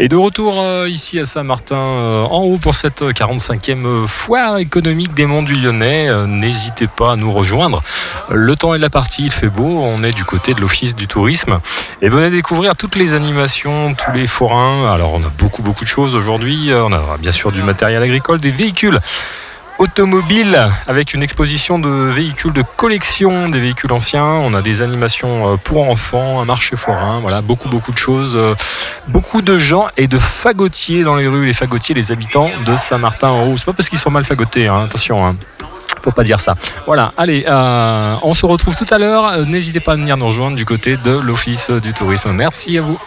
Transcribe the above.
Et de retour euh, ici à Saint-Martin, euh, en haut pour cette 45e foire économique des Monts du Lyonnais. Euh, N'hésitez pas à nous rejoindre. Le temps est de la partie, il fait beau. On est du côté de l'Office du tourisme. Et venez découvrir toutes les animations, tous les forains. Alors, on a beaucoup, beaucoup de choses aujourd'hui. On a bien sûr du matériel agricole, des véhicules automobile avec une exposition de véhicules de collection, des véhicules anciens. On a des animations euh, pour enfants, un marché forain, voilà, beaucoup beaucoup de choses, euh, beaucoup de gens et de fagotiers dans les rues. Les fagotiers, les habitants de Saint-Martin en haut. C'est pas parce qu'ils sont mal fagotés, hein, attention. Hein. Faut pas dire ça. Voilà, allez, euh, on se retrouve tout à l'heure. N'hésitez pas à venir nous rejoindre du côté de l'Office du tourisme. Merci à vous.